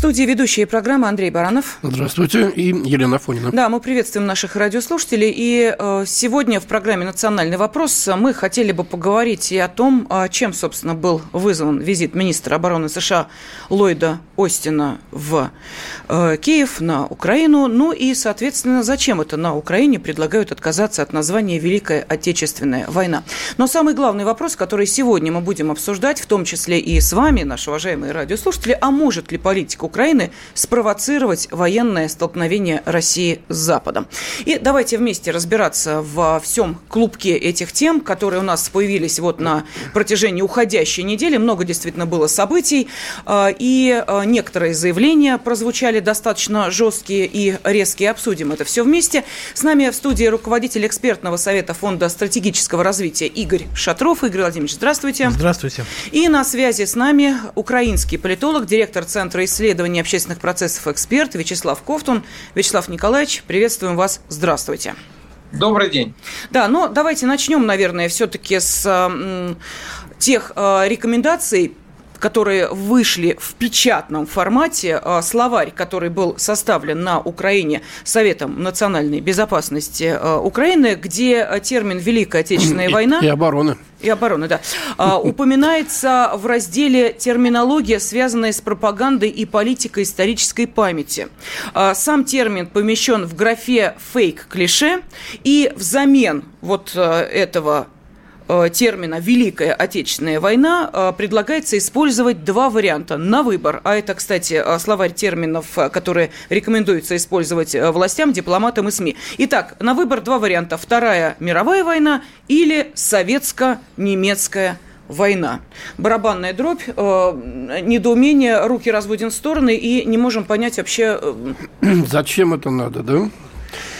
студии ведущие программы Андрей Баранов. Здравствуйте. И Елена Фонина. Да, мы приветствуем наших радиослушателей. И э, сегодня в программе «Национальный вопрос» мы хотели бы поговорить и о том, а, чем, собственно, был вызван визит министра обороны США Ллойда Остина в э, Киев, на Украину. Ну и, соответственно, зачем это на Украине предлагают отказаться от названия «Великая Отечественная война». Но самый главный вопрос, который сегодня мы будем обсуждать, в том числе и с вами, наши уважаемые радиослушатели, а может ли политика Украины спровоцировать военное столкновение России с Западом. И давайте вместе разбираться во всем клубке этих тем, которые у нас появились вот на протяжении уходящей недели. Много действительно было событий, а, и а, некоторые заявления прозвучали достаточно жесткие и резкие. Обсудим это все вместе. С нами в студии руководитель экспертного совета Фонда стратегического развития Игорь Шатров. Игорь Владимирович, здравствуйте. Здравствуйте. И на связи с нами украинский политолог, директор Центра исследований исследований общественных процессов эксперт Вячеслав Ковтун. Вячеслав Николаевич, приветствуем вас. Здравствуйте. Добрый день. Да, но давайте начнем, наверное, все-таки с тех э, рекомендаций, которые вышли в печатном формате, э, словарь, который был составлен на Украине Советом национальной безопасности э, Украины, где термин «Великая Отечественная война» и, обороны и обороны, да, а, упоминается в разделе терминология, связанная с пропагандой и политикой исторической памяти. А, сам термин помещен в графе фейк-клише, и взамен вот а, этого термина «Великая Отечественная война» э, предлагается использовать два варианта на выбор. А это, кстати, э, словарь терминов, которые рекомендуется использовать властям, дипломатам и СМИ. Итак, на выбор два варианта. Вторая мировая война или советско-немецкая война. Барабанная дробь, э, недоумение, руки разводим в стороны и не можем понять вообще... Зачем это надо, да?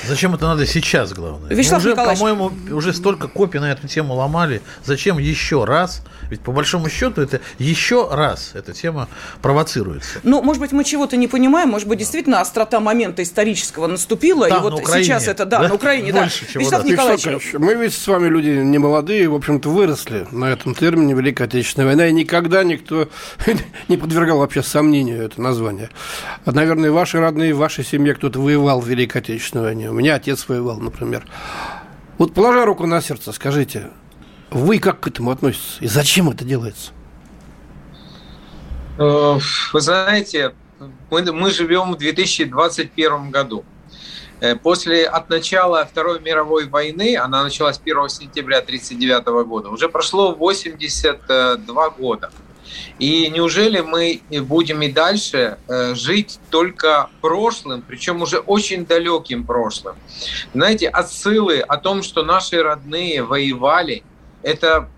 Зачем это надо сейчас, главное? Вячеслав Мы уже, по-моему, уже столько копий на эту тему ломали. Зачем еще раз? Ведь по большому счету это еще раз эта тема провоцируется. Ну, может быть, мы чего-то не понимаем, может быть, действительно острота момента исторического наступила, Там, и вот сейчас это, да, да, на Украине, Больше, да. Чем Вячеслав да. Николаевич. Мы ведь с вами люди не молодые, в общем-то, выросли на этом термине Великая Отечественная война, и никогда никто не подвергал вообще сомнению это название. Наверное, ваши родные, в вашей семье кто-то воевал в Великой Отечественной войне. У меня отец воевал, например. Вот положа руку на сердце, скажите, вы как к этому относитесь? И зачем это делается? Э, вы знаете, мы, мы живем в 2021 году. Э, после от начала Второй мировой войны, она началась 1 сентября 1939 года, уже прошло 82 года. И неужели мы будем и дальше э, жить только прошлым, причем уже очень далеким прошлым? Знаете, отсылы о том, что наши родные воевали, это,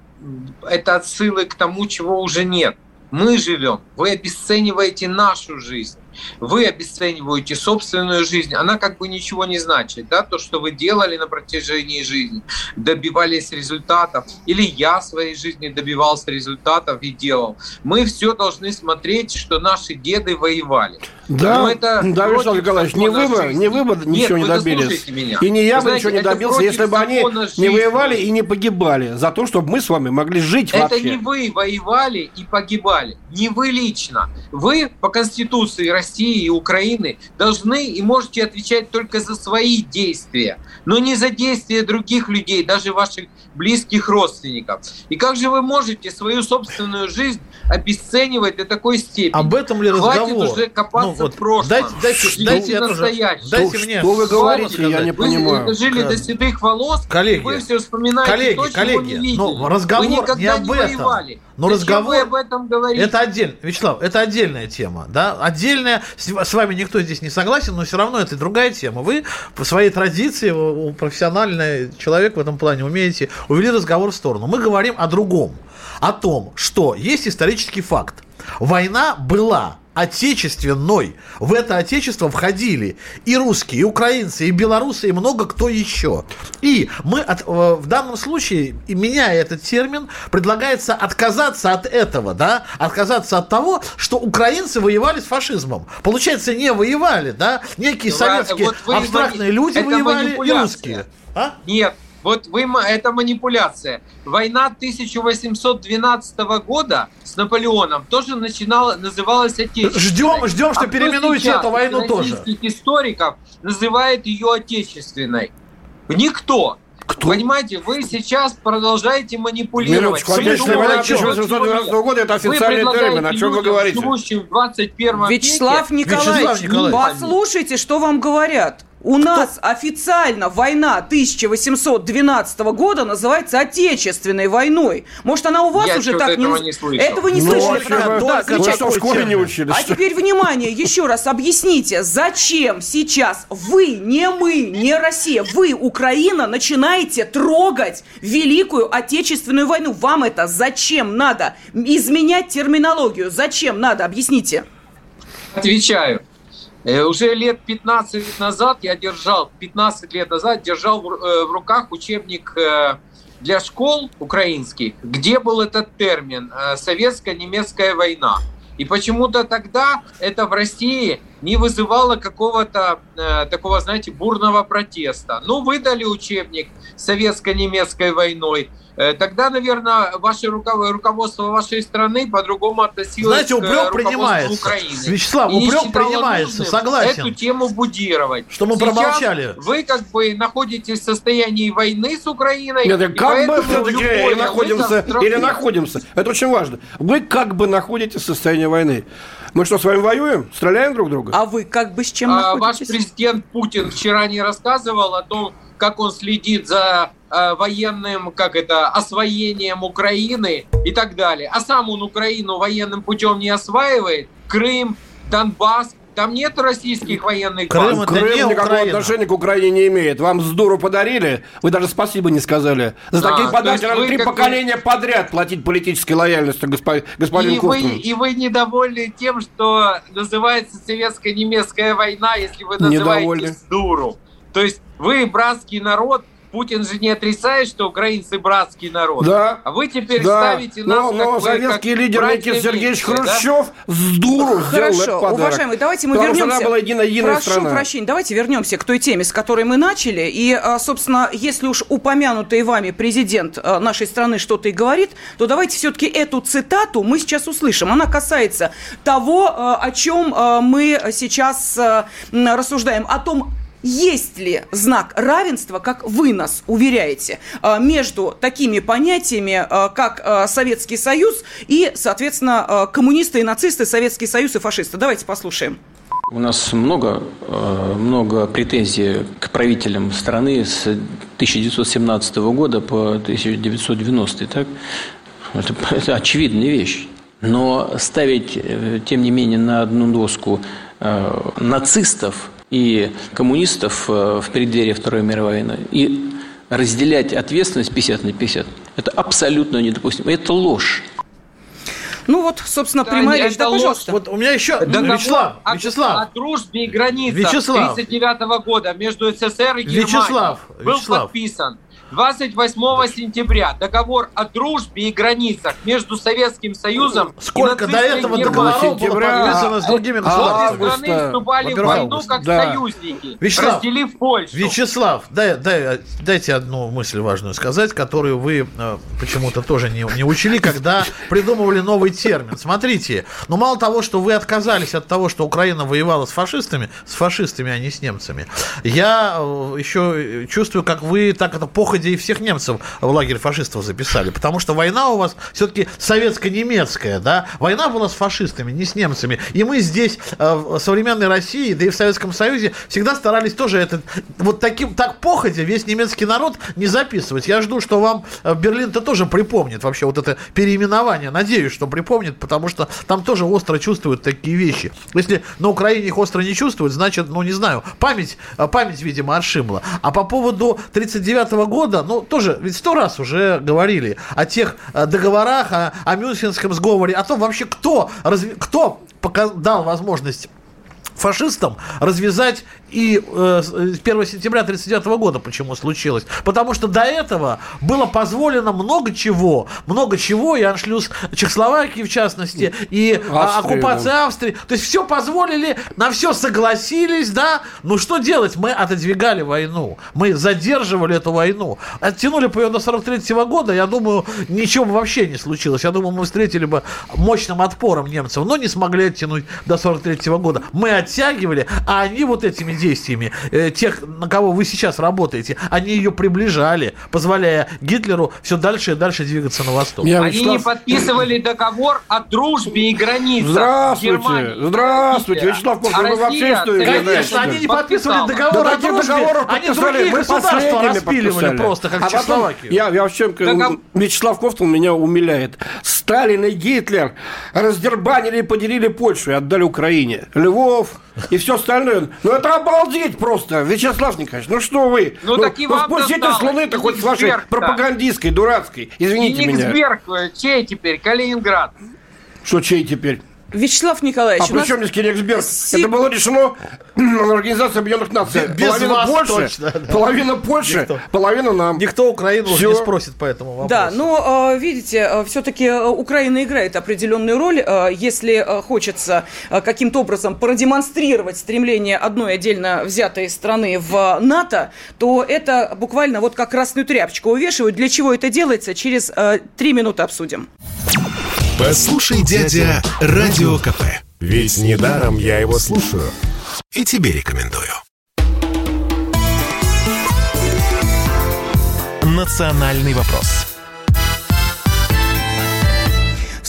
это отсылы к тому, чего уже нет. Мы живем, вы обесцениваете нашу жизнь вы обесцениваете собственную жизнь, она как бы ничего не значит, да, то, что вы делали на протяжении жизни, добивались результатов, или я в своей жизни добивался результатов и делал. Мы все должны смотреть, что наши деды воевали. Да, Но это да, Вячеслав Николаевич, не вы, бы, не вы бы ничего Нет, не добились. Меня. И не я вы бы знаете, ничего не добился, если бы они жизни. не воевали и не погибали за то, чтобы мы с вами могли жить это вообще. Это не вы воевали и погибали, не вы лично. Вы по Конституции России и Украины должны и можете отвечать только за свои действия, но не за действия других людей, даже ваших близких родственников. И как же вы можете свою собственную жизнь обесценивать до такой степени? Об этом ли разговор? Хватит уже копаться ну, вот, в прошлом. Дайте, дайте, дайте, настоящее. Дайте мне. Что вы говорите, я не понимаю. Вы жили до седых волос, коллеги, вы все вспоминаете коллеги, то, коллеги, не видели. Ну, разговор вы никогда не об не этом. воевали. Но Зачем разговор... вы об этом говорите? Это отдельно. Вячеслав, это отдельная тема. Да? Отдельная. С вами никто здесь не согласен, но все равно это другая тема. Вы по своей традиции, профессиональный человек в этом плане, умеете увели разговор в сторону. Мы говорим о другом. О том, что есть исторический факт. Война была отечественной. В это отечество входили и русские, и украинцы, и белорусы, и много кто еще. И мы от, в данном случае, меняя этот термин, предлагается отказаться от этого, да, отказаться от того, что украинцы воевали с фашизмом. Получается, не воевали, да, некие советские вот абстрактные люди воевали и русские. А? Нет, вот вы, это манипуляция. Война 1812 года с Наполеоном тоже начинала, называлась Отечественной. Ждем, ждем, что а переименуете эту войну тоже. историков называет ее Отечественной. Никто. Кто? Понимаете, вы сейчас продолжаете манипулировать. Минуточку, Отечественная война 1812 года – это официальный термин. О чем вы говорите? В 21 Вячеслав веке. Николаевич, Вячеслав Николаевич, послушайте, что вам говорят. У нас официально война 1812 года называется Отечественной войной. Может, она у вас Я уже так не... не слышал. Этого не ну, слышали? Да, да, что в школе не учились. А теперь, внимание, еще раз объясните, зачем сейчас вы, не мы, не Россия, вы, Украина, начинаете трогать Великую Отечественную войну? Вам это зачем надо? Изменять терминологию. Зачем надо? Объясните. Отвечаю. Э, уже лет 15 назад я держал, 15 лет назад держал в э, руках учебник э, для школ украинских, где был этот термин «советско-немецкая война». И почему-то тогда это в России не вызывало какого-то э, такого, знаете, бурного протеста. Ну, выдали учебник советско-немецкой войной – Э, тогда, наверное, ваше руководство вашей страны по-другому относилось Знаете, упрек к принимается. Украины. Вячеслав, и упрек принимается, согласен. Эту тему будировать. Что мы Сейчас промолчали. Вы как бы находитесь в состоянии войны с Украиной. Нет, как бы все-таки или находимся, или находимся. Это очень важно. Вы как бы находитесь в состоянии войны. Мы что, с вами воюем? Стреляем друг друга? А вы как бы с чем а, находитесь? Ваш президент Путин вчера не рассказывал о том, как он следит за э, военным, как это, освоением Украины и так далее. А сам он Украину военным путем не осваивает. Крым, Донбасс, там нет российских военных Крым, баз. Крым не никакого Украина. отношения к Украине не имеет. Вам с дуру подарили, вы даже спасибо не сказали. За а, такие подарки надо три поколения подряд платить политической лояльностью, господин, господин и вы, и вы недовольны тем, что называется советско-немецкая война, если вы называете с дуру. То есть вы братский народ, Путин же не отрицает, что украинцы братский народ. Да. А вы теперь да. ставите нас но, но как советский вы, лидер Никита Сергеевич Хрущев да? с дуру Хорошо, сделал этот уважаемые, давайте мы Потому вернемся. была единая, единая Прошу страна. прощения, давайте вернемся к той теме, с которой мы начали. И, а, собственно, если уж упомянутый вами президент а, нашей страны что-то и говорит, то давайте все-таки эту цитату мы сейчас услышим. Она касается того, а, о чем мы сейчас рассуждаем, о том, есть ли знак равенства, как вы нас уверяете, а, между такими понятиями, а, как а, Советский Союз и, соответственно, коммунисты и нацисты, Советский Союз и фашисты? Давайте послушаем. У нас много, много претензий к правителям страны с 1917 года по 1990. Так? Это, очевидная вещь. Но ставить, э, тем не менее, на одну доску э, нацистов и коммунистов э, в преддверии Второй мировой войны. И разделять ответственность 50 на 50 – это абсолютно недопустимо. Это ложь. Ну вот, собственно, да, прямая речь. Да, пожалуйста. Вот у меня еще... Да, Вячеслав, о, Вячеслав. О, о дружбе и границах Вячеслав. 1939 года между СССР и Германией Вячеслав, был Вячеслав. подписан 28 сентября договор о дружбе и границах между Советским Союзом Сколько и до этого договора сентября подписано с другими государствами? Обе страны вступали в войну как да. союзники, Вячеслав, разделив Польшу. Вячеслав, дай, дай, дайте одну мысль важную сказать, которую вы э, почему-то тоже не, не учили, когда придумывали новый термин. Смотрите, ну мало того, что вы отказались от того, что Украина воевала с фашистами, с фашистами, а не с немцами, я э, еще чувствую, как вы так это походе и всех немцев в лагерь фашистов записали. Потому что война у вас все-таки советско-немецкая, да? Война была с фашистами, не с немцами. И мы здесь, э, в современной России, да и в Советском Союзе, всегда старались тоже это, вот таким, так походя весь немецкий народ не записывать. Я жду, что вам э, Берлин-то тоже припомнит вообще вот это переименование. Надеюсь, что припомнит, потому что там тоже остро чувствуют такие вещи. Если на Украине их остро не чувствуют, значит, ну, не знаю, память, э, память, видимо, отшимла. А по поводу 39 -го года, ну, тоже, ведь сто раз уже говорили о тех э, договорах, о, о Мюнхенском сговоре, о том вообще, кто, разве, кто дал возможность фашистам развязать и э, 1 сентября 1939 года почему случилось. Потому что до этого было позволено много чего. Много чего, и аншлюз Чехословакии, в частности, и а, Австрия, оккупация да. Австрии. То есть все позволили, на все согласились, да. Ну что делать? Мы отодвигали войну. Мы задерживали эту войну. Оттянули по ее до 43 -го года, я думаю, ничего бы вообще не случилось. Я думаю, мы встретили бы мощным отпором немцев, но не смогли оттянуть до 43 -го года. Мы оттягивали, а они вот этими действиями э, тех, на кого вы сейчас работаете, они ее приближали, позволяя Гитлеру все дальше и дальше двигаться на восток. Я, они Вячеслав... не подписывали договор о дружбе и границах. Здравствуйте, Германии. здравствуйте, Вячеслав Ков, а вы вообще что Конечно, они не подписывали договор да, о дружбе, они другие государства распиливали просто, как а Чехословакию. Я, я вообще, Догов... Вячеслав Ковтун меня умиляет. Сталин и Гитлер раздербанили и поделили Польшу и отдали Украине. Львов, и все остальное. Ну это обалдеть просто, Вячеслав Николаевич. Ну что вы? Ну, ну так и ну, вам спустите с Луны-то хоть с вашей пропагандистской, дурацкой. Извините меня. Никсберг, чей теперь? Калининград. Что чей теперь? Вячеслав Николаевич. А при чем здесь Кенигсберг? Си... Это было решено Организацией Объединенных Наций. Без половина вас Польши, точно, да. половина Польши, Никто. половина нам. Никто Украину Все. не спросит по этому вопросу. Да, но видите, э, все-таки э, Украина играет определенную роль. Э, если хочется каким-то образом продемонстрировать стремление одной отдельно взятой страны в НАТО, то это буквально вот как красную тряпочку увешивают. Для чего это делается? Через три минуты обсудим. Послушай, дядя, Радио КП. Ведь недаром я его слушаю. И тебе рекомендую. «Национальный вопрос»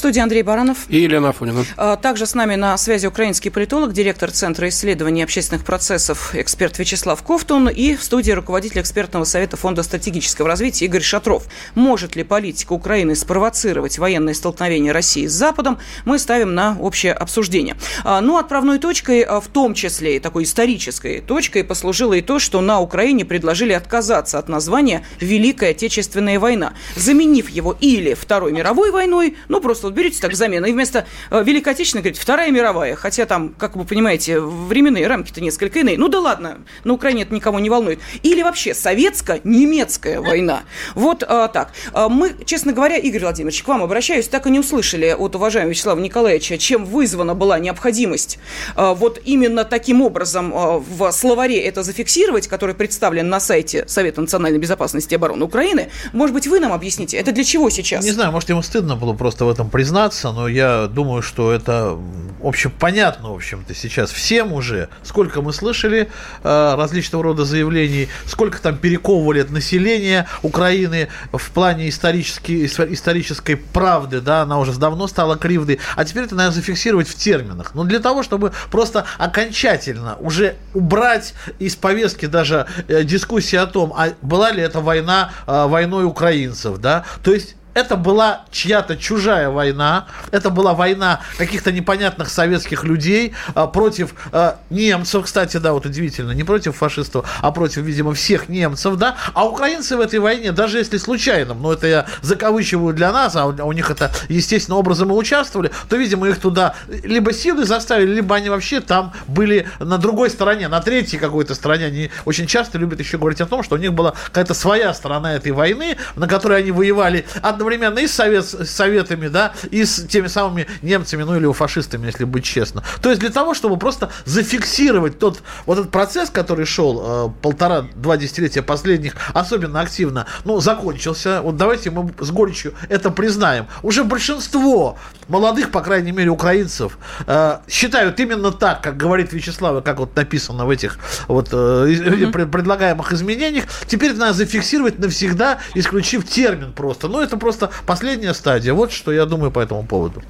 студии Андрей Баранов. И Елена Афонина. А, также с нами на связи украинский политолог, директор Центра исследований общественных процессов, эксперт Вячеслав Ковтун и в студии руководитель экспертного совета Фонда стратегического развития Игорь Шатров. Может ли политика Украины спровоцировать военное столкновение России с Западом, мы ставим на общее обсуждение. А, ну, отправной точкой, а, в том числе и такой исторической точкой, послужило и то, что на Украине предложили отказаться от названия «Великая Отечественная война», заменив его или Второй мировой войной, ну, просто вот берете так замену, и вместо э, Великой Отечественной говорите Вторая мировая, хотя там, как вы понимаете, временные рамки-то несколько иные. Ну да ладно, на Украине это никого не волнует. Или вообще советско-немецкая война. Вот а, так. А, мы, честно говоря, Игорь Владимирович, к вам обращаюсь, так и не услышали от уважаемого Вячеслава Николаевича, чем вызвана была необходимость а, вот именно таким образом а, в словаре это зафиксировать, который представлен на сайте Совета национальной безопасности и обороны Украины. Может быть, вы нам объясните, это для чего сейчас? Не знаю, может, ему стыдно было просто в этом признаться признаться, но я думаю, что это, в общем, понятно, в общем-то, сейчас всем уже, сколько мы слышали э, различного рода заявлений, сколько там перековывали от населения Украины в плане исторической, исторической правды, да, она уже давно стала кривдой, а теперь это надо зафиксировать в терминах. Но для того, чтобы просто окончательно уже убрать из повестки даже э, дискуссии о том, а была ли это война э, войной украинцев, да, то есть это была чья-то чужая война, это была война каких-то непонятных советских людей а, против а, немцев, кстати, да, вот удивительно, не против фашистов, а против, видимо, всех немцев, да, а украинцы в этой войне, даже если случайно, но это я закавычиваю для нас, а у, у них это естественным образом и участвовали, то, видимо, их туда либо силы заставили, либо они вообще там были на другой стороне, на третьей какой-то стороне. Они очень часто любят еще говорить о том, что у них была какая-то своя сторона этой войны, на которой они воевали одновременно и с, совет, с советами, да, и с теми самыми немцами, ну или фашистами, если быть честно. То есть для того, чтобы просто зафиксировать тот вот этот процесс, который шел э, полтора-два десятилетия последних, особенно активно, ну, закончился. Вот давайте мы с горечью это признаем. Уже большинство молодых, по крайней мере, украинцев э, считают именно так, как говорит Вячеслав, как вот написано в этих вот э, mm-hmm. предлагаемых изменениях. Теперь это надо зафиксировать навсегда, исключив термин просто. Ну, это просто просто последняя стадия. Вот что я думаю по этому поводу.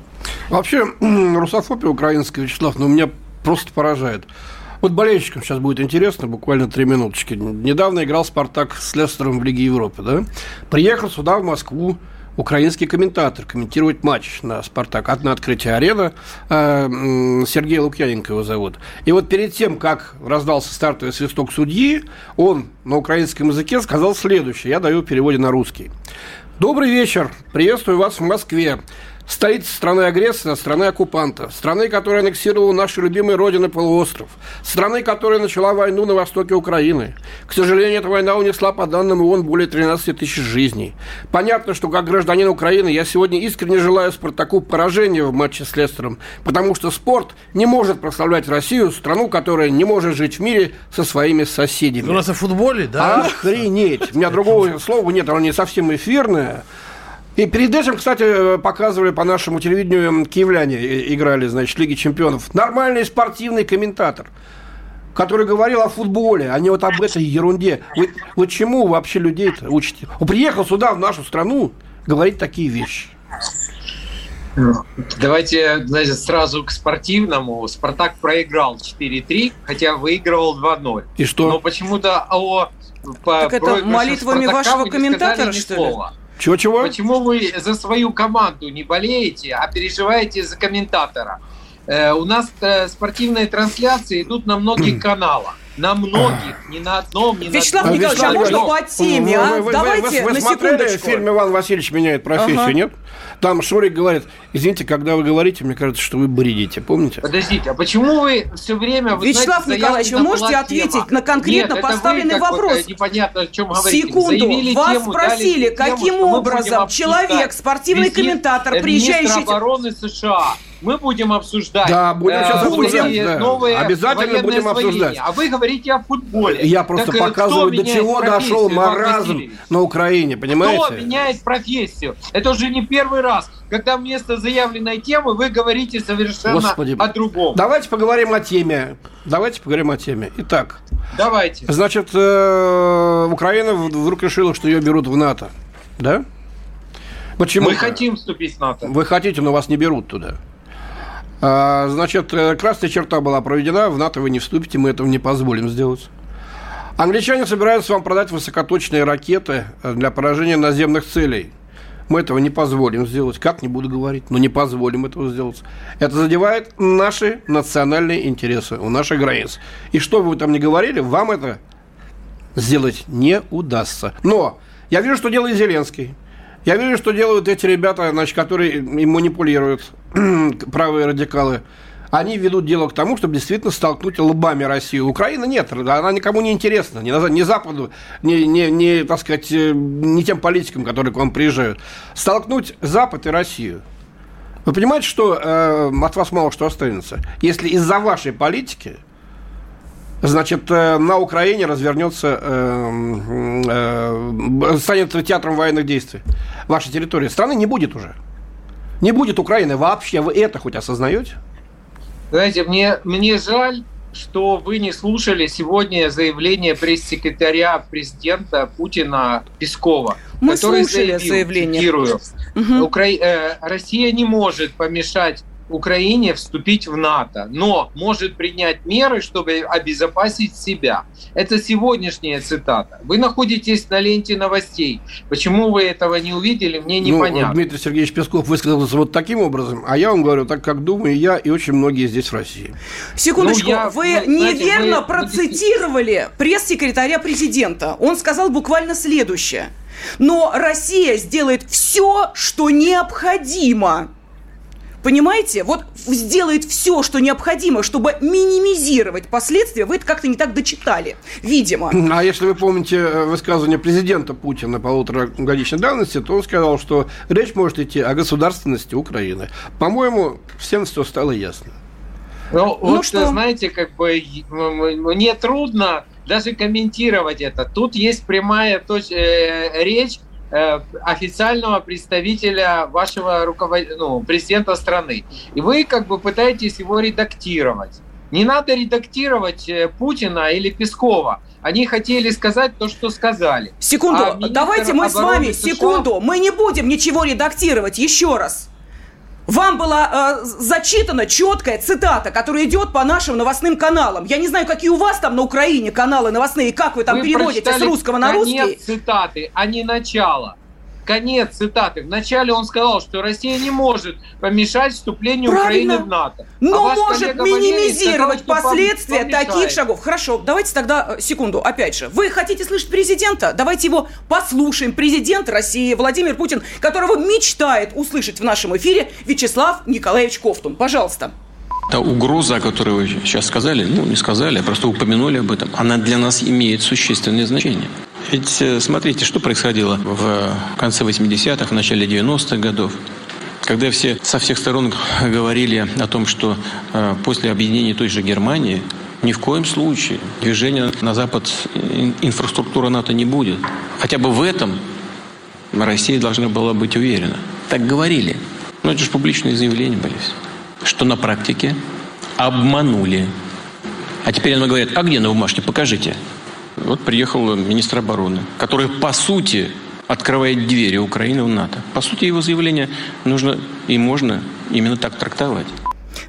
Вообще, русофобия украинская, Вячеслав, ну, меня просто поражает. Вот болельщикам сейчас будет интересно, буквально три минуточки. Недавно играл «Спартак» с Лестером в Лиге Европы, да? Приехал сюда, в Москву, украинский комментатор комментировать матч на «Спартак». Одна открытие арена. Э, Сергей Лукьяненко его зовут. И вот перед тем, как раздался стартовый свисток судьи, он на украинском языке сказал следующее. Я даю переводе на русский. Добрый вечер. Приветствую вас в Москве. Столица страны-агрессора, страны-оккупанта, страны, которая аннексировала наши любимые родины полуостров, страны, которая начала войну на востоке Украины. К сожалению, эта война унесла, по данным ООН, более 13 тысяч жизней. Понятно, что как гражданин Украины я сегодня искренне желаю Спартаку поражения в матче с Лестером, потому что спорт не может прославлять Россию, страну, которая не может жить в мире со своими соседями. У нас о футболе, да? Охренеть! У меня другого слова нет, оно не совсем эфирное. И перед этим, кстати, показывали по нашему телевидению, киевляне играли, значит, Лиги Чемпионов. Нормальный спортивный комментатор который говорил о футболе, а не вот об этой ерунде. Вы, вы чему вообще людей-то учите? Он приехал сюда, в нашу страну, говорить такие вещи. Давайте значит, сразу к спортивному. «Спартак» проиграл 4-3, хотя выигрывал 2-0. И что? Но почему-то о... По так это молитвами вашего комментатора, что ли? Чего-чего? Почему вы за свою команду не болеете, а переживаете за комментатора? Э, у нас э, спортивные трансляции идут на многих каналах. На многих, не на одном, не Вячеслав на. Николаевич, а можно по теме, а? Вы, Давайте вы, вы, вы на смотрели секундочку. фильм «Иван Васильевич меняет профессию», ага. нет? Там Шурик говорит, извините, когда вы говорите, мне кажется, что вы бредите, помните? Подождите, а почему вы все время... Вы Вячеслав знаете, Николаевич, вы можете ответить тема. на конкретно Нет, поставленный вы, вопрос? Непонятно, о чем говорите. Секунду, Заявили вас тему, спросили, каким тему, образом человек, спортивный Визит, комментатор, э, приезжающий... Министр обороны США мы будем обсуждать. Да, будем э, сейчас обсуждать. Да. Новые Обязательно будем обсуждать. А вы говорите о футболе. Я просто так, показываю, до чего дошел маразм на Украине, понимаете? Кто меняет профессию? Это уже не первый раз, когда вместо заявленной темы вы говорите совершенно Господи. о другом. Давайте поговорим о теме. Давайте поговорим о теме. Итак. Давайте. Значит, э, Украина вдруг решила, что ее берут в НАТО. Да? Почему? Мы хотим вступить в НАТО. Вы хотите, но вас не берут туда. А, значит, э, красная черта была проведена, в НАТО вы не вступите, мы этого не позволим сделать. Англичане собираются вам продать высокоточные ракеты для поражения наземных целей. Мы этого не позволим сделать. Как, не буду говорить, но не позволим этого сделать. Это задевает наши национальные интересы у наших границ. И что бы вы там ни говорили, вам это сделать не удастся. Но я вижу, что делает Зеленский. Я вижу, что делают эти ребята, значит, которые им манипулируют, правые радикалы. Они ведут дело к тому, чтобы действительно столкнуть лбами Россию. Украина нет, она никому не интересна, ни, ни Западу, ни, ни, ни, так сказать, ни тем политикам, которые к вам приезжают. Столкнуть Запад и Россию. Вы понимаете, что э, от вас мало что останется? Если из-за вашей политики значит, на Украине развернется, э, э, станет театром военных действий. Ваша территория страны не будет уже. Не будет Украины вообще. Вы это хоть осознаете? Знаете, мне, мне жаль, что вы не слушали сегодня заявление пресс-секретаря президента Путина Пескова. Мы который слушали заявил, заявление. Цитирую, угу. Укра... э, Россия не может помешать Украине вступить в НАТО, но может принять меры, чтобы обезопасить себя. Это сегодняшняя цитата. Вы находитесь на ленте новостей. Почему вы этого не увидели, мне непонятно. Ну, Дмитрий Сергеевич Песков высказался вот таким образом, а я вам говорю так, как думаю я и очень многие здесь в России. Секундочку, ну, я, вы ну, неверно вы... процитировали пресс-секретаря президента. Он сказал буквально следующее. Но Россия сделает все, что необходимо Понимаете? Вот сделает все, что необходимо, чтобы минимизировать последствия. Вы это как-то не так дочитали, видимо. А если вы помните э, высказывание президента Путина полуторагодичной давности, то он сказал, что речь может идти о государственности Украины. По-моему, всем все стало ясно. Ну, ну вот, что? знаете, как бы мне трудно даже комментировать это. Тут есть прямая точ- э, речь официального представителя вашего руковод... ну, президента страны. И вы как бы пытаетесь его редактировать. Не надо редактировать э, Путина или Пескова. Они хотели сказать то, что сказали. Секунду, а давайте мы с вами, США... секунду, мы не будем ничего редактировать, еще раз. Вам была э, зачитана четкая цитата, которая идет по нашим новостным каналам. Я не знаю, какие у вас там на Украине каналы новостные, как вы там вы переводите с русского на русский. Нет цитаты, а не начало. Конец цитаты. Вначале он сказал, что Россия не может помешать вступлению Правильно. Украины в НАТО. Но а может минимизировать сказал, последствия помешает. таких шагов. Хорошо, давайте тогда э, секунду, опять же. Вы хотите слышать президента? Давайте его послушаем. Президент России Владимир Путин, которого мечтает услышать в нашем эфире Вячеслав Николаевич Ковтун. Пожалуйста. Та угроза, о которой вы сейчас сказали, ну, не сказали, а просто упомянули об этом, она для нас имеет существенное значение. Ведь э, смотрите, что происходило в конце 80-х, в начале 90-х годов. Когда все со всех сторон говорили о том, что э, после объединения той же Германии ни в коем случае движения на запад ин- инфраструктура НАТО не будет. Хотя бы в этом Россия должна была быть уверена. Так говорили. Но это же публичные заявления были. Что на практике обманули. А теперь нам говорят, а где на бумажке, покажите. Вот приехал министр обороны, который по сути открывает двери Украины в НАТО. По сути, его заявление нужно и можно именно так трактовать.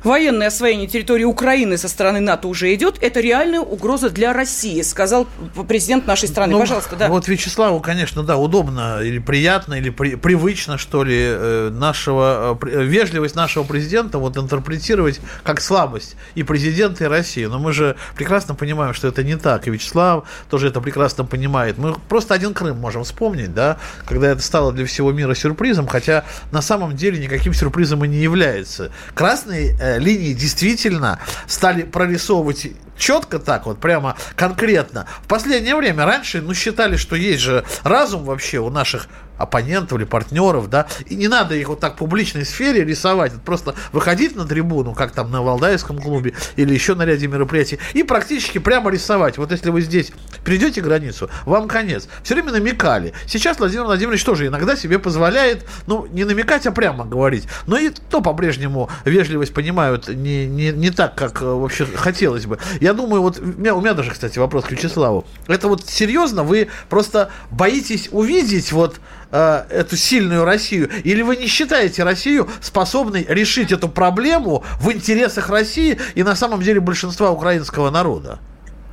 Военное освоение территории Украины со стороны НАТО уже идет. Это реальная угроза для России, сказал президент нашей страны. Ну, Пожалуйста, да. Вот Вячеславу, конечно, да, удобно или приятно, или при- привычно, что ли, э, нашего, э, при- вежливость нашего президента вот интерпретировать как слабость и президента, и России. Но мы же прекрасно понимаем, что это не так. И Вячеслав тоже это прекрасно понимает. Мы просто один Крым можем вспомнить, да, когда это стало для всего мира сюрпризом, хотя на самом деле никаким сюрпризом и не является. Красные э, линии действительно стали прорисовывать четко так вот, прямо конкретно. В последнее время раньше, ну, считали, что есть же разум вообще у наших оппонентов или партнеров, да, и не надо их вот так в публичной сфере рисовать, просто выходить на трибуну, как там на Валдаевском клубе или еще на ряде мероприятий, и практически прямо рисовать. Вот если вы здесь перейдете границу, вам конец. Все время намекали. Сейчас Владимир Владимирович тоже иногда себе позволяет, ну, не намекать, а прямо говорить. Но и то по-прежнему вежливость понимают не, не, не так, как э, вообще хотелось бы. Я думаю, вот у меня, у меня даже, кстати, вопрос к Вячеславу. Это вот серьезно, вы просто боитесь увидеть вот э, эту сильную Россию? Или вы не считаете Россию способной решить эту проблему в интересах России и на самом деле большинства украинского народа?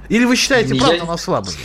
Или вы считаете, Я- правда, нас слабыми?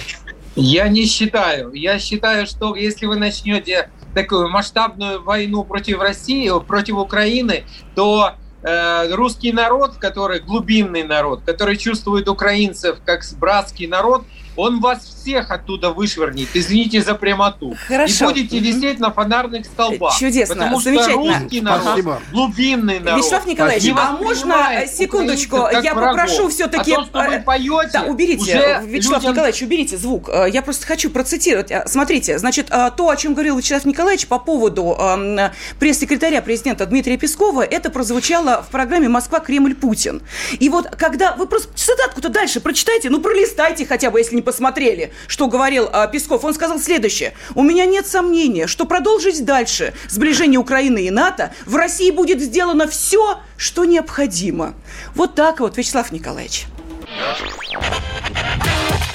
Я не считаю. Я считаю, что если вы начнете такую масштабную войну против России, против Украины, то э, русский народ, который глубинный народ, который чувствует украинцев как братский народ, он вас всех оттуда вышвырнет. Извините за прямоту. Хорошо. И будете висеть на фонарных столбах. Чудесно, Потому что замечательно. русский народ, Спасибо. глубинный народ. Вячеслав Николаевич, а можно, э, секундочку, я врагов. попрошу всё-таки, А то, что э, вы поете, Да, уберите, уже Вячеслав людям- Николаевич, уберите звук. Э, Я просто хочу процитировать. Э, Смотрите, значит, э, то, о чем говорил Вячеслав Николаевич по поводу эм, пресс-секретаря президента Дмитрия Пескова, это прозвучало в программе «Москва, Кремль, Путин». И вот когда вы просто цитатку-то дальше прочитайте, ну пролистайте хотя бы, если не посмотрели, что говорил э, Песков. Он сказал следующее. У меня нет сомнения, что продолжить дальше сближение Украины и НАТО в России будет сделано все, что необходимо. Вот так вот, Вячеслав Николаевич.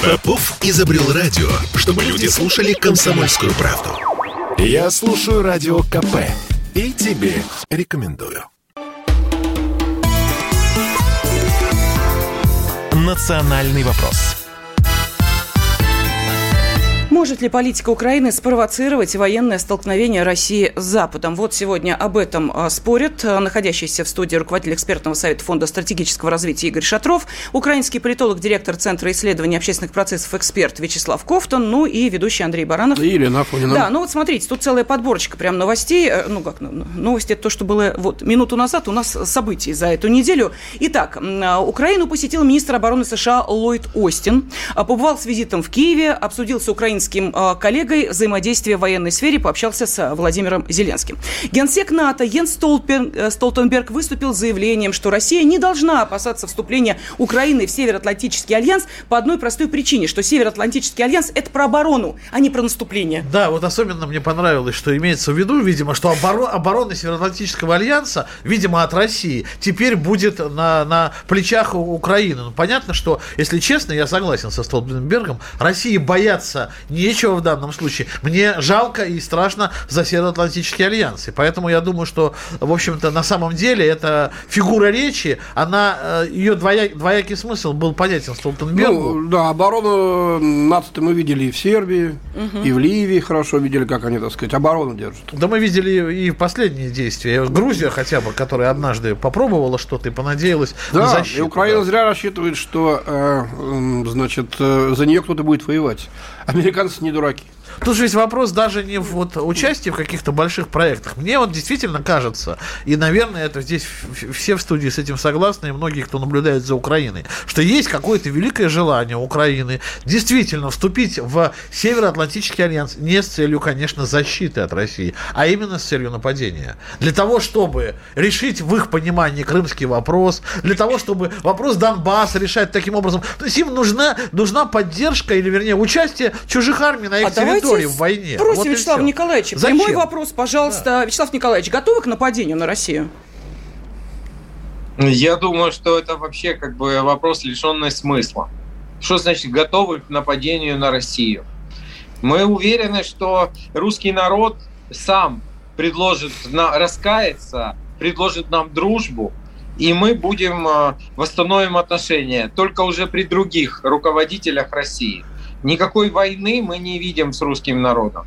Попов изобрел радио, чтобы люди слушали комсомольскую правду. Я слушаю радио КП и тебе рекомендую. «Национальный вопрос». Может ли политика Украины спровоцировать военное столкновение России с Западом? Вот сегодня об этом а, спорят а, находящийся в студии руководитель экспертного совета Фонда стратегического развития Игорь Шатров, украинский политолог, директор Центра исследований общественных процессов, эксперт Вячеслав Кофтон, ну и ведущий Андрей Баранов. И Елена Афонина. Да, ну вот смотрите, тут целая подборочка прям новостей. Э, Ну как, ну, новости это то, что было вот минуту назад у нас событий за эту неделю. Итак, а, Украину посетил министр обороны США Ллойд Остин. Побывал с визитом в Киеве, обсудил с украинским а, коллегой взаимодействие в военной сфере, пообщался с Владимиром Зеленским. Генсек НАТО Йенс э, Столтенберг выступил с заявлением, что Россия не должна опасаться вступления Украины в Североатлантический альянс по одной простой причине, что Североатлантический альянс – это про оборону, а не про наступление. Да, вот особенно мне понравилось, что имеется в виду, видимо, что оборо- оборона Североатлантического альянса, видимо, от России, теперь будет на, на плечах Украины. Ну, понятно, что, если честно, я согласен со Столтенбергом, России бояться не нечего в данном случае. Мне жалко и страшно за Североатлантический альянс. И поэтому я думаю, что, в общем-то, на самом деле эта фигура речи, она, э, ее двоя, двоякий смысл был понятен Столтенбергу. Ну, да, оборону нации мы видели и в Сербии, угу. и в Ливии хорошо видели, как они, так сказать, оборону держат. Да мы видели и последние действия. Грузия хотя бы, которая однажды попробовала что-то и понадеялась да, на защиту. и Украина да. зря рассчитывает, что, э, значит, э, за нее кто-то будет воевать. Американцы не дураки. Тут же весь вопрос даже не в вот, участии в каких-то больших проектах. Мне вот действительно кажется, и, наверное, это здесь все в студии с этим согласны, и многие, кто наблюдает за Украиной, что есть какое-то великое желание Украины действительно вступить в Североатлантический альянс не с целью, конечно, защиты от России, а именно с целью нападения. Для того, чтобы решить в их понимании крымский вопрос, для того, чтобы вопрос Донбасса решать таким образом. То есть им нужна, нужна поддержка, или, вернее, участие чужих армий на их а территории территории в войне. Спросим вот Вячеслава Николаевича. Зачем? Прямой вопрос, пожалуйста. Да. Вячеслав Николаевич, готовы к нападению на Россию? Я думаю, что это вообще как бы вопрос лишенный смысла. Что значит готовы к нападению на Россию? Мы уверены, что русский народ сам предложит на, раскаяться, предложит нам дружбу, и мы будем э, восстановим отношения только уже при других руководителях России. Никакой войны мы не видим с русским народом.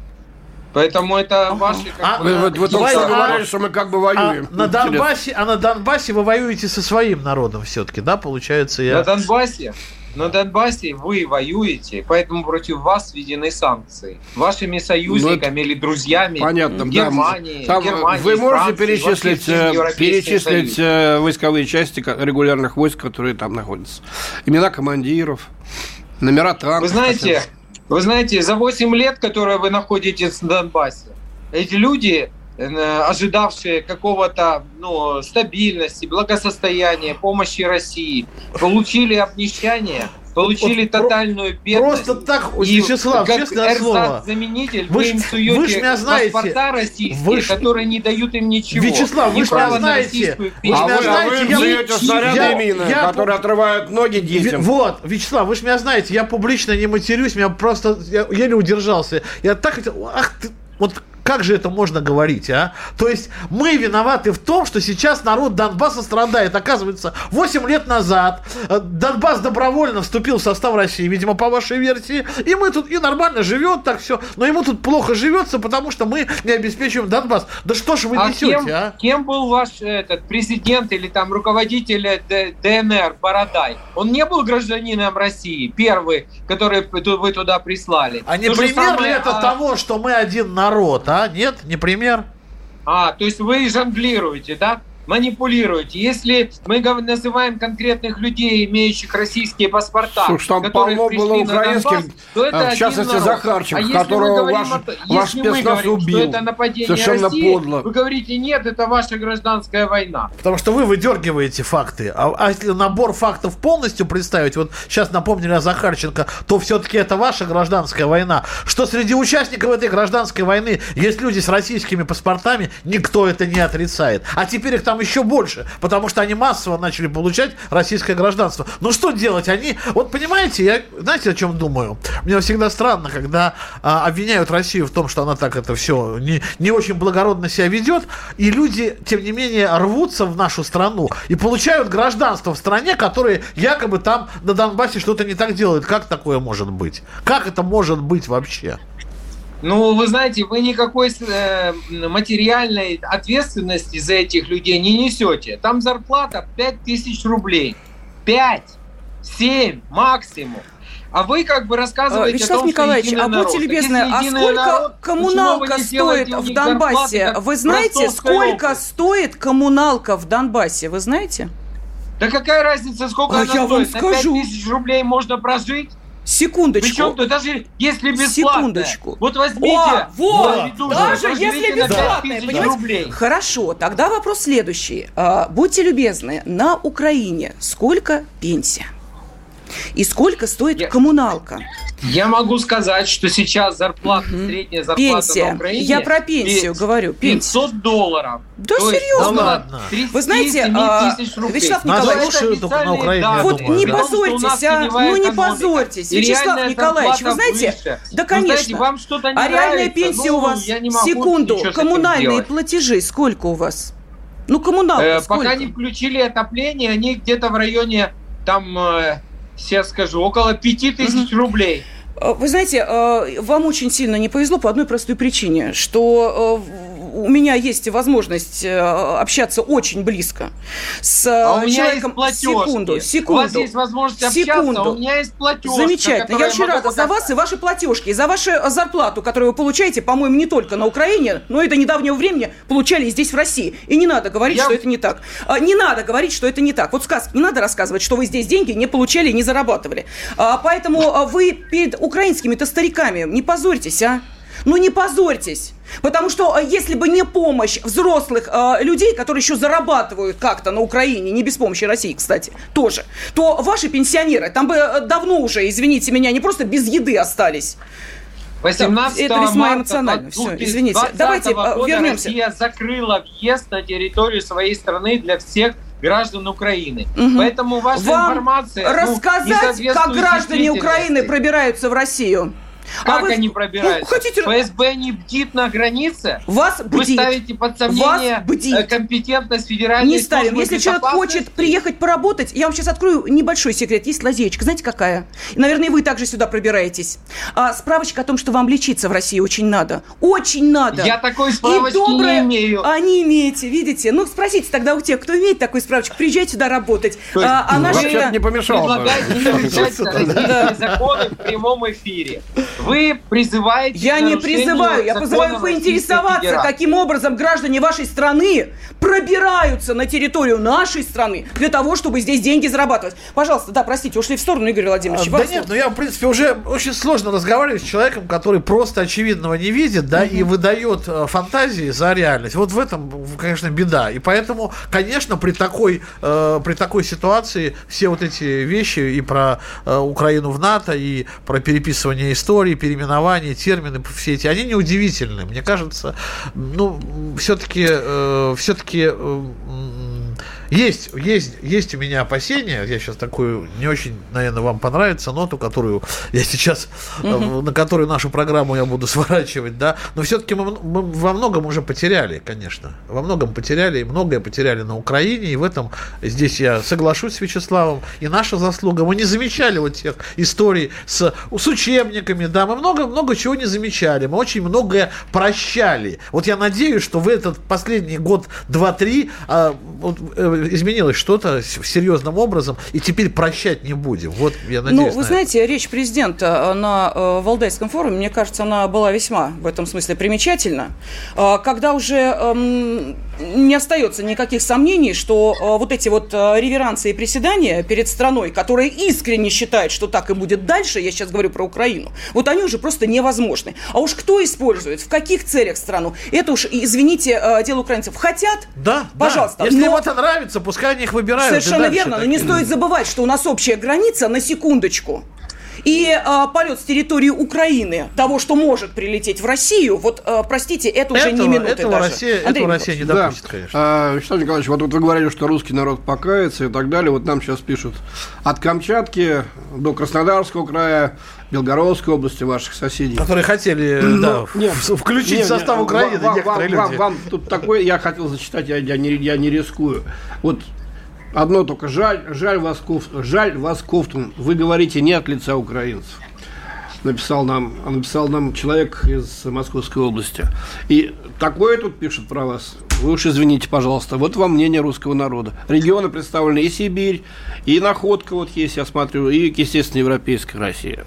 Поэтому это ага. ваши... Как а, бы, вы, вы только что говорили, что мы как бы воюем. А на, Донбассе, а на Донбассе вы воюете со своим народом все-таки, да, получается? Я... На Донбассе? На Донбассе вы воюете, поэтому против вас введены санкции. Вашими союзниками ну, или друзьями понятно, Германии, да. Там Германии, Вы можете Франции, перечислить, э, перечислить э, войсковые части регулярных войск, которые там находятся? Имена командиров? Номера танков. Вы знаете, вы знаете, за 8 лет, которые вы находитесь в Донбассе, эти люди, э, ожидавшие какого-то ну, стабильности, благосостояния, помощи России, получили обнищание – получили вот, тотальную бедность. Просто так, и Вячеслав, как честное слово. заменитель вы, вы им суете вы меня знаете, паспорта российские, вы ж... которые не дают им ничего. Вячеслав, вы же меня знаете. Вы а меня знаете, а вы я, снаряды я, мины, я, которые я, отрывают ноги детям. Вот, Вячеслав, вы же меня знаете, я публично не матерюсь, меня просто, я еле удержался. Я так хотел, ах ты, вот как же это можно говорить, а? То есть мы виноваты в том, что сейчас народ Донбасса страдает. Оказывается, 8 лет назад э, Донбасс добровольно вступил в состав России, видимо, по вашей версии, и мы тут, и нормально живет так все, но ему тут плохо живется, потому что мы не обеспечиваем Донбасс. Да что ж вы а несете, кем, а? Кем был ваш этот президент или там руководитель э, ДНР Бородай? Он не был гражданином России, первый, который вы туда прислали. А не То пример ли это а... того, что мы один народ, а? А, нет, не пример. А, то есть вы жонглируете, да? Манипулируете. Если мы называем конкретных людей, имеющих российские паспорта, Слушай, там полно было украинских, Донбасс, то это в частности Захарчик, а которого ваш, о, ваш спецназ убил. Что это нападение Совершенно России, подло. Вы говорите, нет, это ваша гражданская война. Потому что вы выдергиваете факты. А, а если набор фактов полностью представить, вот сейчас напомнили о Захарченко, то все-таки это ваша гражданская война. Что среди участников этой гражданской войны есть люди с российскими паспортами, никто это не отрицает. А теперь их там там еще больше, потому что они массово начали получать российское гражданство. Ну что делать? Они, вот понимаете, я, знаете, о чем думаю? Мне всегда странно, когда а, обвиняют Россию в том, что она так это все не, не очень благородно себя ведет, и люди, тем не менее, рвутся в нашу страну и получают гражданство в стране, которые якобы там на Донбассе что-то не так делают. Как такое может быть? Как это может быть вообще? Ну, вы знаете, вы никакой э, материальной ответственности за этих людей не несете. Там зарплата 5 тысяч рублей. 5, 7 максимум. А вы как бы рассказываете Вячеслав о том, Николаевич, что а будьте любезны, а сколько народ, коммуналка стоит в Донбассе? Вы знаете, сколько область? стоит коммуналка в Донбассе? Вы знаете? Да какая разница, сколько а она я стоит? Вам скажу. На 5 тысяч рублей можно прожить? Секундочку. Причем то даже если бесплатно. Секундочку. Вот возьмите. О, вот, даже если бесплатно. Да. Рублей. Хорошо, тогда вопрос следующий. А, будьте любезны, на Украине сколько пенсия? И сколько стоит я, коммуналка? Я могу сказать, что сейчас зарплата, угу. средняя зарплата Пенсия. на Украине... Я про пенсию 5, говорю. 500 долларов. Да То серьезно? Да ладно. Вы знаете, а, Вячеслав Николаевич, только на Украине, да, вот думаю, не да. позорьтесь, а, ну не позорьтесь. Вячеслав Николаевич, вы знаете, выше. да конечно, знаете, вам что-то не а реальная нравится, пенсия ну, у вас, секунду, коммунальные платежи сколько у вас? Ну, коммуналка э, сколько? Пока не включили отопление, они где-то в районе, там, э, сейчас скажу, около 5000 угу. рублей. Э, вы знаете, э, вам очень сильно не повезло по одной простой причине, что э, у меня есть возможность э, общаться очень близко с а у меня человеком. Есть секунду, секунду. У вас есть возможность секунду. общаться, а у меня есть платежка. Замечательно. Я очень рада за вас и ваши платежки, и за вашу зарплату, которую вы получаете, по-моему, не только на Украине, но и до недавнего времени получали здесь, в России. И не надо говорить, Я... что это не так. А, не надо говорить, что это не так. Вот сказки, не надо рассказывать, что вы здесь деньги не получали, не зарабатывали. А, поэтому вы перед украинскими-то стариками не позорьтесь, а? Ну не позорьтесь. Потому что э, если бы не помощь взрослых э, людей, которые еще зарабатывают как-то на Украине, не без помощи России, кстати, тоже, то ваши пенсионеры там бы э, давно уже, извините меня, не просто без еды остались. 18 это весьма эмоционально. Все, извините. Давайте э, года вернемся. Россия закрыла въезд на территорию своей страны для всех граждан Украины. Угу. Поэтому ваша Вам информация... рассказать, ну, как граждане Украины пробираются в Россию? Как а вы... они пробираются? Ну, хотите... ФСБ не бдит на границе? Вас бдит. Вы ставите под сомнение Вас бдит. Э, компетентность федеральной Не ставим. Если человек хочет приехать поработать, я вам сейчас открою небольшой секрет. Есть лазеечка. Знаете, какая? Наверное, вы также сюда пробираетесь. А, справочка о том, что вам лечиться в России очень надо. Очень надо. Я такой справочки И доброе... не имею. А, не имеете, видите? Ну, спросите тогда у тех, кто имеет такой справочку. Приезжайте сюда работать. Есть, а, а наши... не помешало. Предлагайте законы в прямом эфире. Вы призываете... Я не призываю, я призываю поинтересоваться, каким образом граждане вашей страны пробираются на территорию нашей страны для того, чтобы здесь деньги зарабатывать. Пожалуйста, да, простите, ушли в сторону, Игорь Владимирович. А, да нет, ну я, в принципе, уже очень сложно разговаривать с человеком, который просто очевидного не видит, да, угу. и выдает э, фантазии за реальность. Вот в этом, конечно, беда. И поэтому, конечно, при такой, э, при такой ситуации все вот эти вещи и про э, Украину в НАТО, и про переписывание истории, переименование, термины, все эти, они неудивительны. Мне кажется, ну, все-таки, э, все-таки э, есть, есть, есть у меня опасения. Я сейчас такую не очень, наверное, вам понравится ноту, которую я сейчас, угу. на которую нашу программу я буду сворачивать, да. Но все-таки мы, мы во многом уже потеряли, конечно. Во многом потеряли, и многое потеряли на Украине. И в этом здесь я соглашусь с Вячеславом. И наша заслуга. Мы не замечали вот тех историй с, с учебниками, да. Мы много-много чего не замечали. Мы очень многое прощали. Вот я надеюсь, что в этот последний год, два-три, а, э, изменилось что-то серьезным образом, и теперь прощать не будем. Вот я надеюсь. Ну, вы знаете, это. речь президента на э, Валдайском форуме, мне кажется, она была весьма в этом смысле примечательна. Э, когда уже эм, не остается никаких сомнений, что э, вот эти вот э, реверансы и приседания перед страной, которая искренне считает, что так и будет дальше, я сейчас говорю про Украину, вот они уже просто невозможны. А уж кто использует, в каких целях страну, это уж, извините, э, дело украинцев. Хотят? Да, пожалуйста. Да. Если но... им это нравится, пускай они их выбирают. Совершенно верно, но не стоит забывать, что у нас общая граница, на секундочку, и э, полет с территории Украины, того, что может прилететь в Россию, вот, э, простите, это уже этого, не минуты этого даже. Россия, Андрей этого Россия не допустит, да. конечно. А, Вячеслав Николаевич, вот, вот вы говорили, что русский народ покается и так далее. Вот нам сейчас пишут от Камчатки до Краснодарского края, Белгородской области, ваших соседей. Которые хотели ну, да, нет, включить нет, в состав нет, Украины вам, некоторые вам, люди. Вам, вам тут такое, я хотел зачитать, я, я, не, я не рискую. Вот Одно только жаль, жаль вас, Кофт, жаль вас, Кофтун. Вы говорите не от лица украинцев. Написал нам, написал нам человек из Московской области. И такое тут пишут про вас. Вы уж извините, пожалуйста. Вот вам мнение русского народа. Регионы представлены и Сибирь, и Находка вот есть, я смотрю, и, естественно, Европейская Россия.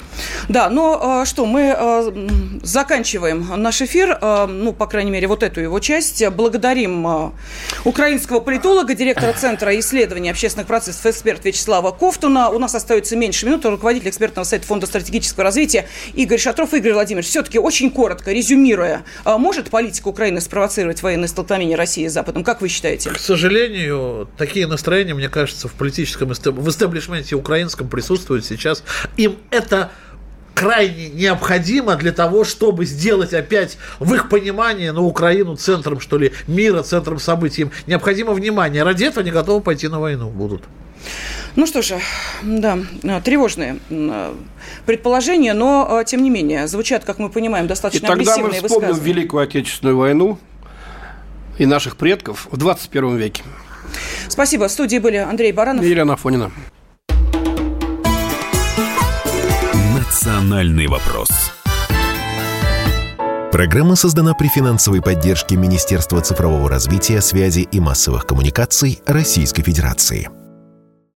Да, ну что, мы э, заканчиваем наш эфир, э, ну, по крайней мере, вот эту его часть. Благодарим украинского политолога, директора Центра исследований общественных процессов, эксперт Вячеслава Ковтуна. У нас остается меньше минуты. Руководитель экспертного сайта Фонда стратегического развития Игорь Шатров. Игорь Владимирович, все-таки очень коротко, резюмируя, может политика Украины спровоцировать военное столкновение России с Западом? Как вы считаете? К сожалению, такие настроения, мне кажется, в политическом, в истеблишменте украинском присутствуют сейчас. Им это крайне необходимо для того, чтобы сделать опять в их понимании на Украину центром, что ли, мира, центром событий. Им необходимо внимание. Ради этого они готовы пойти на войну будут. Ну что же, да, тревожные предположения, но, тем не менее, звучат, как мы понимаем, достаточно И тогда мы вспомним Великую Отечественную войну и наших предков в 21 веке. Спасибо. В студии были Андрей Баранов и Елена Афонина. «Национальный вопрос». Программа создана при финансовой поддержке Министерства цифрового развития, связи и массовых коммуникаций Российской Федерации.